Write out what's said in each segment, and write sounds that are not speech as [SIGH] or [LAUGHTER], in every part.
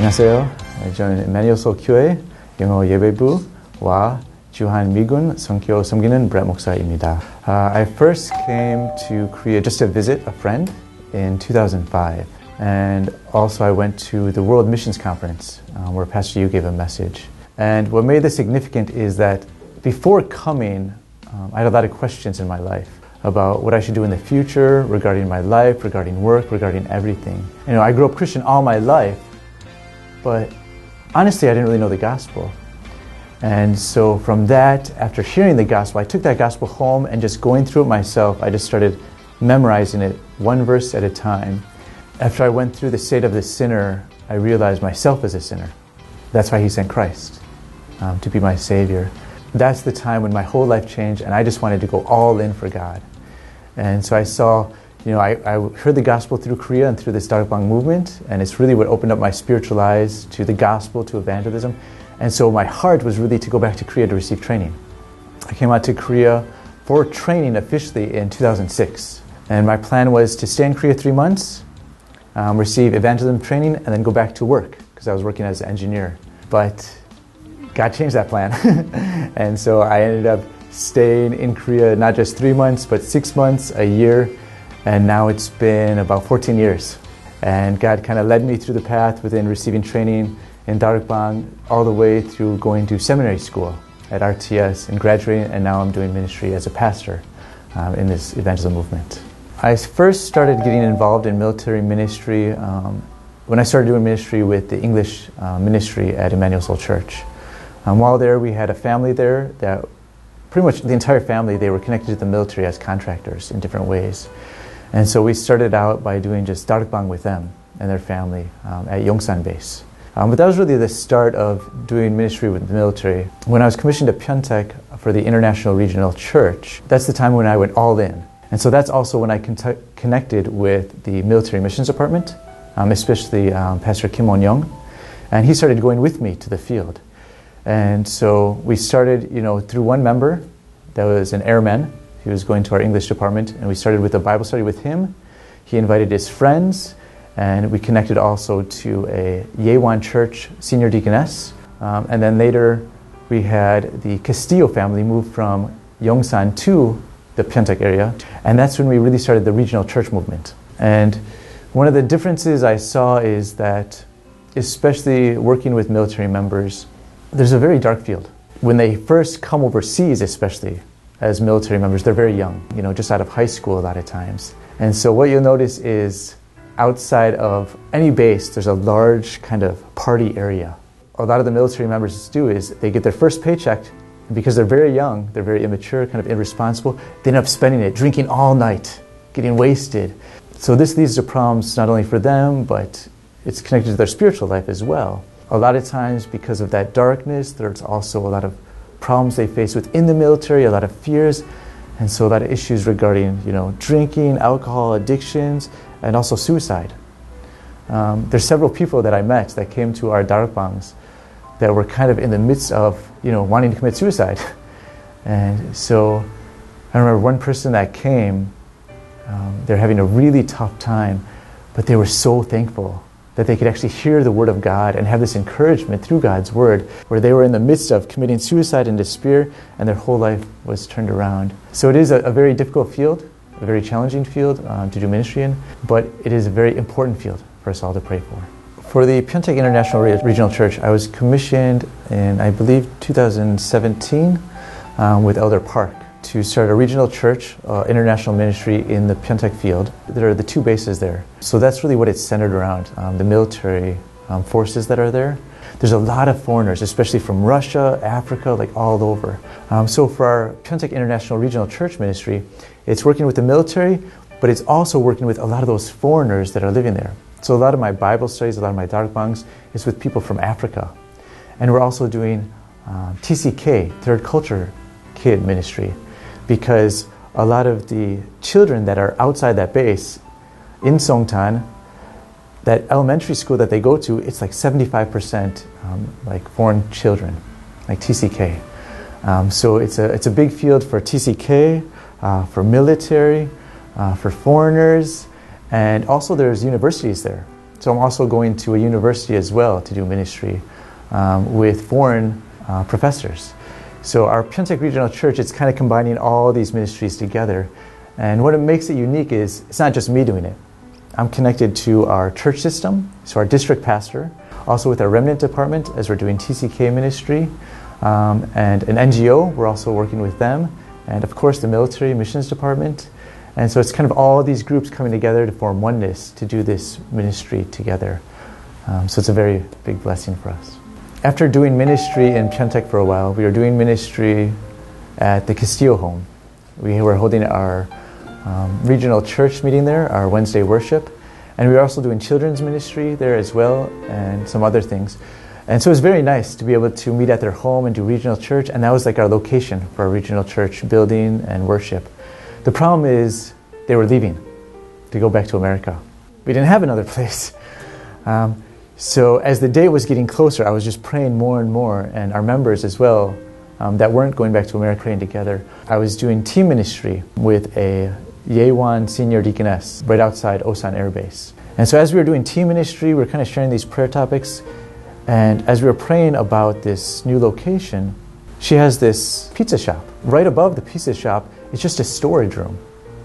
안녕하세요. 저는 Emmanuel 교회 영어 예배부와 주한 미군 선교 섬기는 브렛 목사입니다. Uh, I first came to Korea just to visit a friend in 2005. And also I went to the World Missions Conference uh, where Pastor Yu gave a message. And what made this significant is that before coming, um, I had a lot of questions in my life about what I should do in the future regarding my life, regarding work, regarding everything. You know, I grew up Christian all my life, but honestly, I didn't really know the gospel. And so from that, after hearing the gospel, I took that gospel home and just going through it myself, I just started memorizing it one verse at a time. After I went through the state of the sinner, I realized myself as a sinner. That's why he sent Christ um, to be my Savior. That's the time when my whole life changed, and I just wanted to go all in for God. And so I saw, you know, I, I heard the gospel through Korea and through this Darakbang movement, and it's really what opened up my spiritual eyes to the gospel, to evangelism. And so my heart was really to go back to Korea to receive training. I came out to Korea for training officially in 2006. And my plan was to stay in Korea three months, um, receive evangelism training, and then go back to work because I was working as an engineer. But God changed that plan. [LAUGHS] and so I ended up staying in Korea not just three months, but six months, a year, and now it's been about 14 years. And God kind of led me through the path within receiving training in Darakbang all the way through going to seminary school at RTS and graduating, and now I'm doing ministry as a pastor um, in this evangelism movement. I first started getting involved in military ministry um, when I started doing ministry with the English uh, ministry at Immanuel Seoul Church. Um, while there, we had a family there that pretty much the entire family, they were connected to the military as contractors in different ways. And so we started out by doing just Darakbang with them and their family um, at Yongsan base. Um, but that was really the start of doing ministry with the military. When I was commissioned to Pyeongtaek for the International Regional Church, that's the time when I went all in. And so that's also when I con- connected with the military missions department, um, especially um, Pastor Kim On Young. And he started going with me to the field. And so we started, you know, through one member that was an airman. He was going to our English department, and we started with a Bible study with him. He invited his friends, and we connected also to a Yewan Church senior deaconess. Um, and then later, we had the Castillo family move from Yongsan to the Pyeongtaek area, and that's when we really started the regional church movement. And one of the differences I saw is that, especially working with military members, there's a very dark field. When they first come overseas, especially as military members, they're very young, you know, just out of high school a lot of times. And so what you'll notice is outside of any base, there's a large kind of party area. A lot of the military members do is they get their first paycheck, and because they're very young, they're very immature, kind of irresponsible, they end up spending it drinking all night, getting wasted. So this leads to problems not only for them, but it's connected to their spiritual life as well. A lot of times, because of that darkness, there's also a lot of problems they face within the military, a lot of fears, and so a lot of issues regarding, you know, drinking, alcohol addictions, and also suicide. Um, there's several people that I met that came to our darakbangs that were kind of in the midst of, you know, wanting to commit suicide. [LAUGHS] and so I remember one person that came, um, they're having a really tough time, but they were so thankful that they could actually hear the word of God and have this encouragement through God's word, where they were in the midst of committing suicide and despair, and their whole life was turned around. So it is a, a very difficult field, a very challenging field um, to do ministry in, but it is a very important field for us all to pray for. For the Pyeongtaek International Regional Church, I was commissioned in, I believe, 2017 um, with Elder Park to start a regional church, uh, international ministry in the Pyeongtaek field. There are the two bases there. So that's really what it's centered around, um, the military um, forces that are there. There's a lot of foreigners, especially from Russia, Africa, like all over. Um, so for our Pyeongtaek International Regional Church Ministry, it's working with the military, but it's also working with a lot of those foreigners that are living there. So a lot of my Bible studies, a lot of my darakbangs is with people from Africa. And we're also doing uh, TCK, Third Culture Kid Ministry because a lot of the children that are outside that base in Songtan, that elementary school that they go to, it's like 75% um, like foreign children, like TCK. Um, so it's a, it's a big field for TCK, uh, for military, uh, for foreigners, and also there's universities there. So I'm also going to a university as well to do ministry um, with foreign uh, professors. So our Pyeongtaek Regional Church, it's kind of combining all these ministries together. And what it makes it unique is it's not just me doing it. I'm connected to our church system, so our district pastor, also with our remnant department as we're doing TCK ministry, um, and an NGO, we're also working with them, and of course the military missions department. And so it's kind of all these groups coming together to form oneness to do this ministry together. Um, so it's a very big blessing for us. After doing ministry in Pyeongtaek for a while, we were doing ministry at the Castillo home. We were holding our um, regional church meeting there, our Wednesday worship, and we were also doing children's ministry there as well, and some other things. And so it was very nice to be able to meet at their home and do regional church, and that was like our location for our regional church building and worship. The problem is they were leaving to go back to America. We didn't have another [LAUGHS] place. Um, so as the day was getting closer, I was just praying more and more, and our members as well um, that weren't going back to America praying together. I was doing team ministry with a Yewan senior deaconess right outside Osan Air Base. And so as we were doing team ministry, we were kind of sharing these prayer topics. And as we were praying about this new location, she has this pizza shop. Right above the pizza shop, it's just a storage room.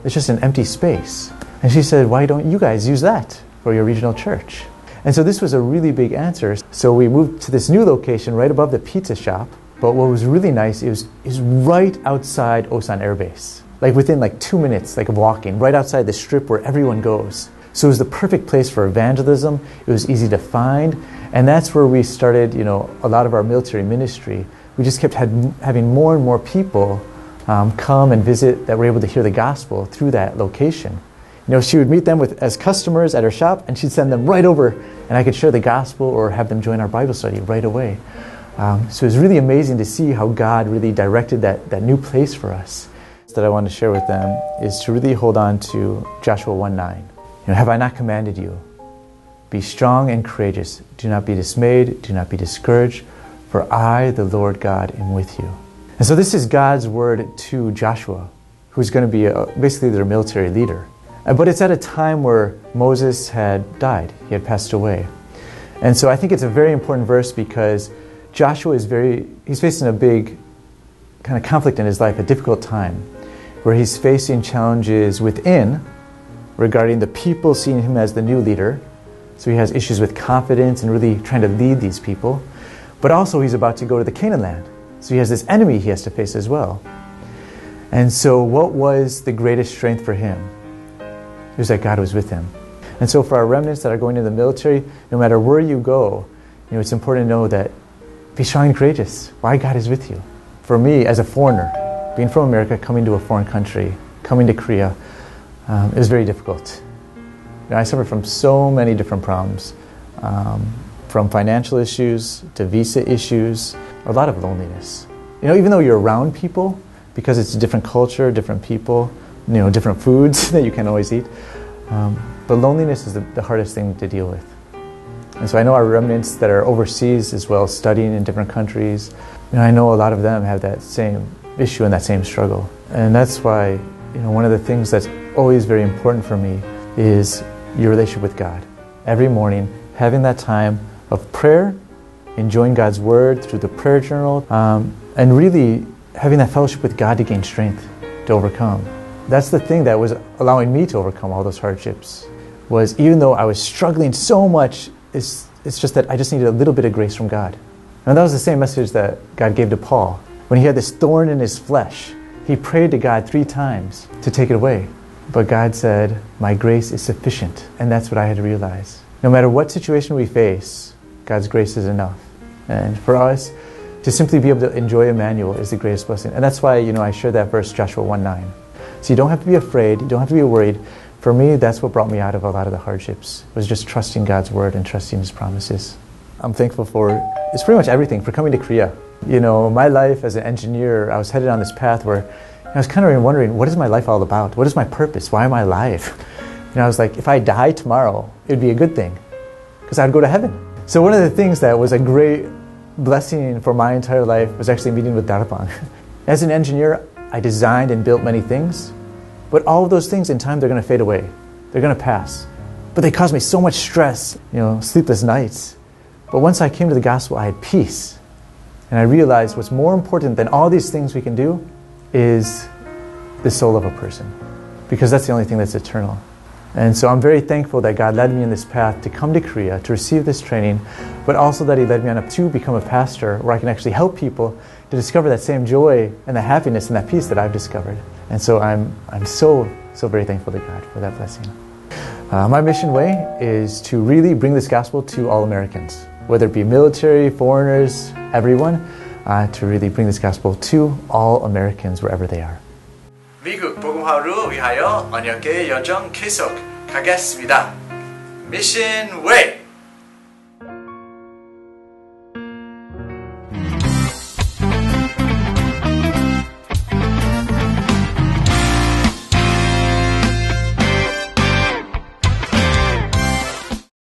It's just an empty space. And she said, Why don't you guys use that for your regional church? And so this was a really big answer. So we moved to this new location right above the pizza shop. But what was really nice is was right outside Osan Air Base. Like within like two minutes, like of walking, right outside the strip where everyone goes. So it was the perfect place for evangelism. It was easy to find. And that's where we started, you know, a lot of our military ministry. We just kept had, having more and more people um, come and visit that were able to hear the gospel through that location. You know, she would meet them with, as customers at her shop, and she'd send them right over, and I could share the gospel or have them join our Bible study right away. Um, so it was really amazing to see how God really directed that, that new place for us. That I want to share with them is to really hold on to Joshua 1 9. You know, have I not commanded you? Be strong and courageous. Do not be dismayed. Do not be discouraged, for I, the Lord God, am with you. And so this is God's word to Joshua, who's going to be a, basically their military leader. Uh, but it's at a time where Moses had died, he had passed away. And so I think it's a very important verse because Joshua is very, he's facing a big kind of conflict in his life, a difficult time, where he's facing challenges within regarding the people seeing him as the new leader. So he has issues with confidence and really trying to lead these people. But also, he's about to go to the Canaan land. So he has this enemy he has to face as well. And so, what was the greatest strength for him? It was that God was with him. And so, for our remnants that are going into the military, no matter where you go, you know, it's important to know that be strong and courageous. Why God is with you. For me, as a foreigner, being from America, coming to a foreign country, coming to Korea, um, it was very difficult. You know, I suffered from so many different problems, um, from financial issues to visa issues, a lot of loneliness. You know, even though you're around people, because it's a different culture, different people, you know, different foods [LAUGHS] that you can always eat. Um, but loneliness is the, the, hardest thing to deal with. And so I know our remnants that are overseas as well, studying in different countries. You know, I know a lot of them have that same issue and that same struggle. And that's why, you know, one of the things that's always very important for me is your relationship with God. Every morning, having that time of prayer, enjoying God's word through the prayer journal, um, and really having that fellowship with God to gain strength to overcome that's the thing that was allowing me to overcome all those hardships was even though I was struggling so much, it's, it's just that I just needed a little bit of grace from God. And that was the same message that God gave to Paul. When he had this thorn in his flesh, he prayed to God three times to take it away. But God said, My grace is sufficient. And that's what I had to realize. No matter what situation we face, God's grace is enough. And for us, to simply be able to enjoy Emmanuel is the greatest blessing. And that's why, you know, I shared that verse, Joshua 1 9. So you don't have to be afraid, you don't have to be worried. For me, that's what brought me out of a lot of the hardships, was just trusting God's word and trusting his promises. I'm thankful for it's pretty much everything for coming to Korea. You know, my life as an engineer, I was headed on this path where I was kind of wondering, what is my life all about? What is my purpose? Why am I alive? [LAUGHS] And I was like, if I die tomorrow, it would be a good thing because I'd go to heaven. So one of the things that was a great blessing for my entire life was actually meeting with Darakbang. [LAUGHS] As an engineer, I designed and built many things, but all of those things in time, they're going to fade away. They're going to pass. but they caused me so much stress, you know, sleepless nights. But once I came to the gospel, I had peace. And I realized what's more important than all these things we can do is the soul of a person, because that's the only thing that's eternal. And so I'm very thankful that God led me in this path to come to Korea, to receive this training, but also that He led me on up to become a pastor where I can actually help people to discover that same joy and the happiness and that peace that I've discovered. And so I'm, I'm so, so very thankful to God for that blessing. Uh, my mission way is to really bring this gospel to all Americans, whether it be military, foreigners, everyone, uh, to really bring this gospel to all Americans wherever they are. 미국 복음화를 위하여 언약의 여정 계속 가겠습니다. 미션 웨이!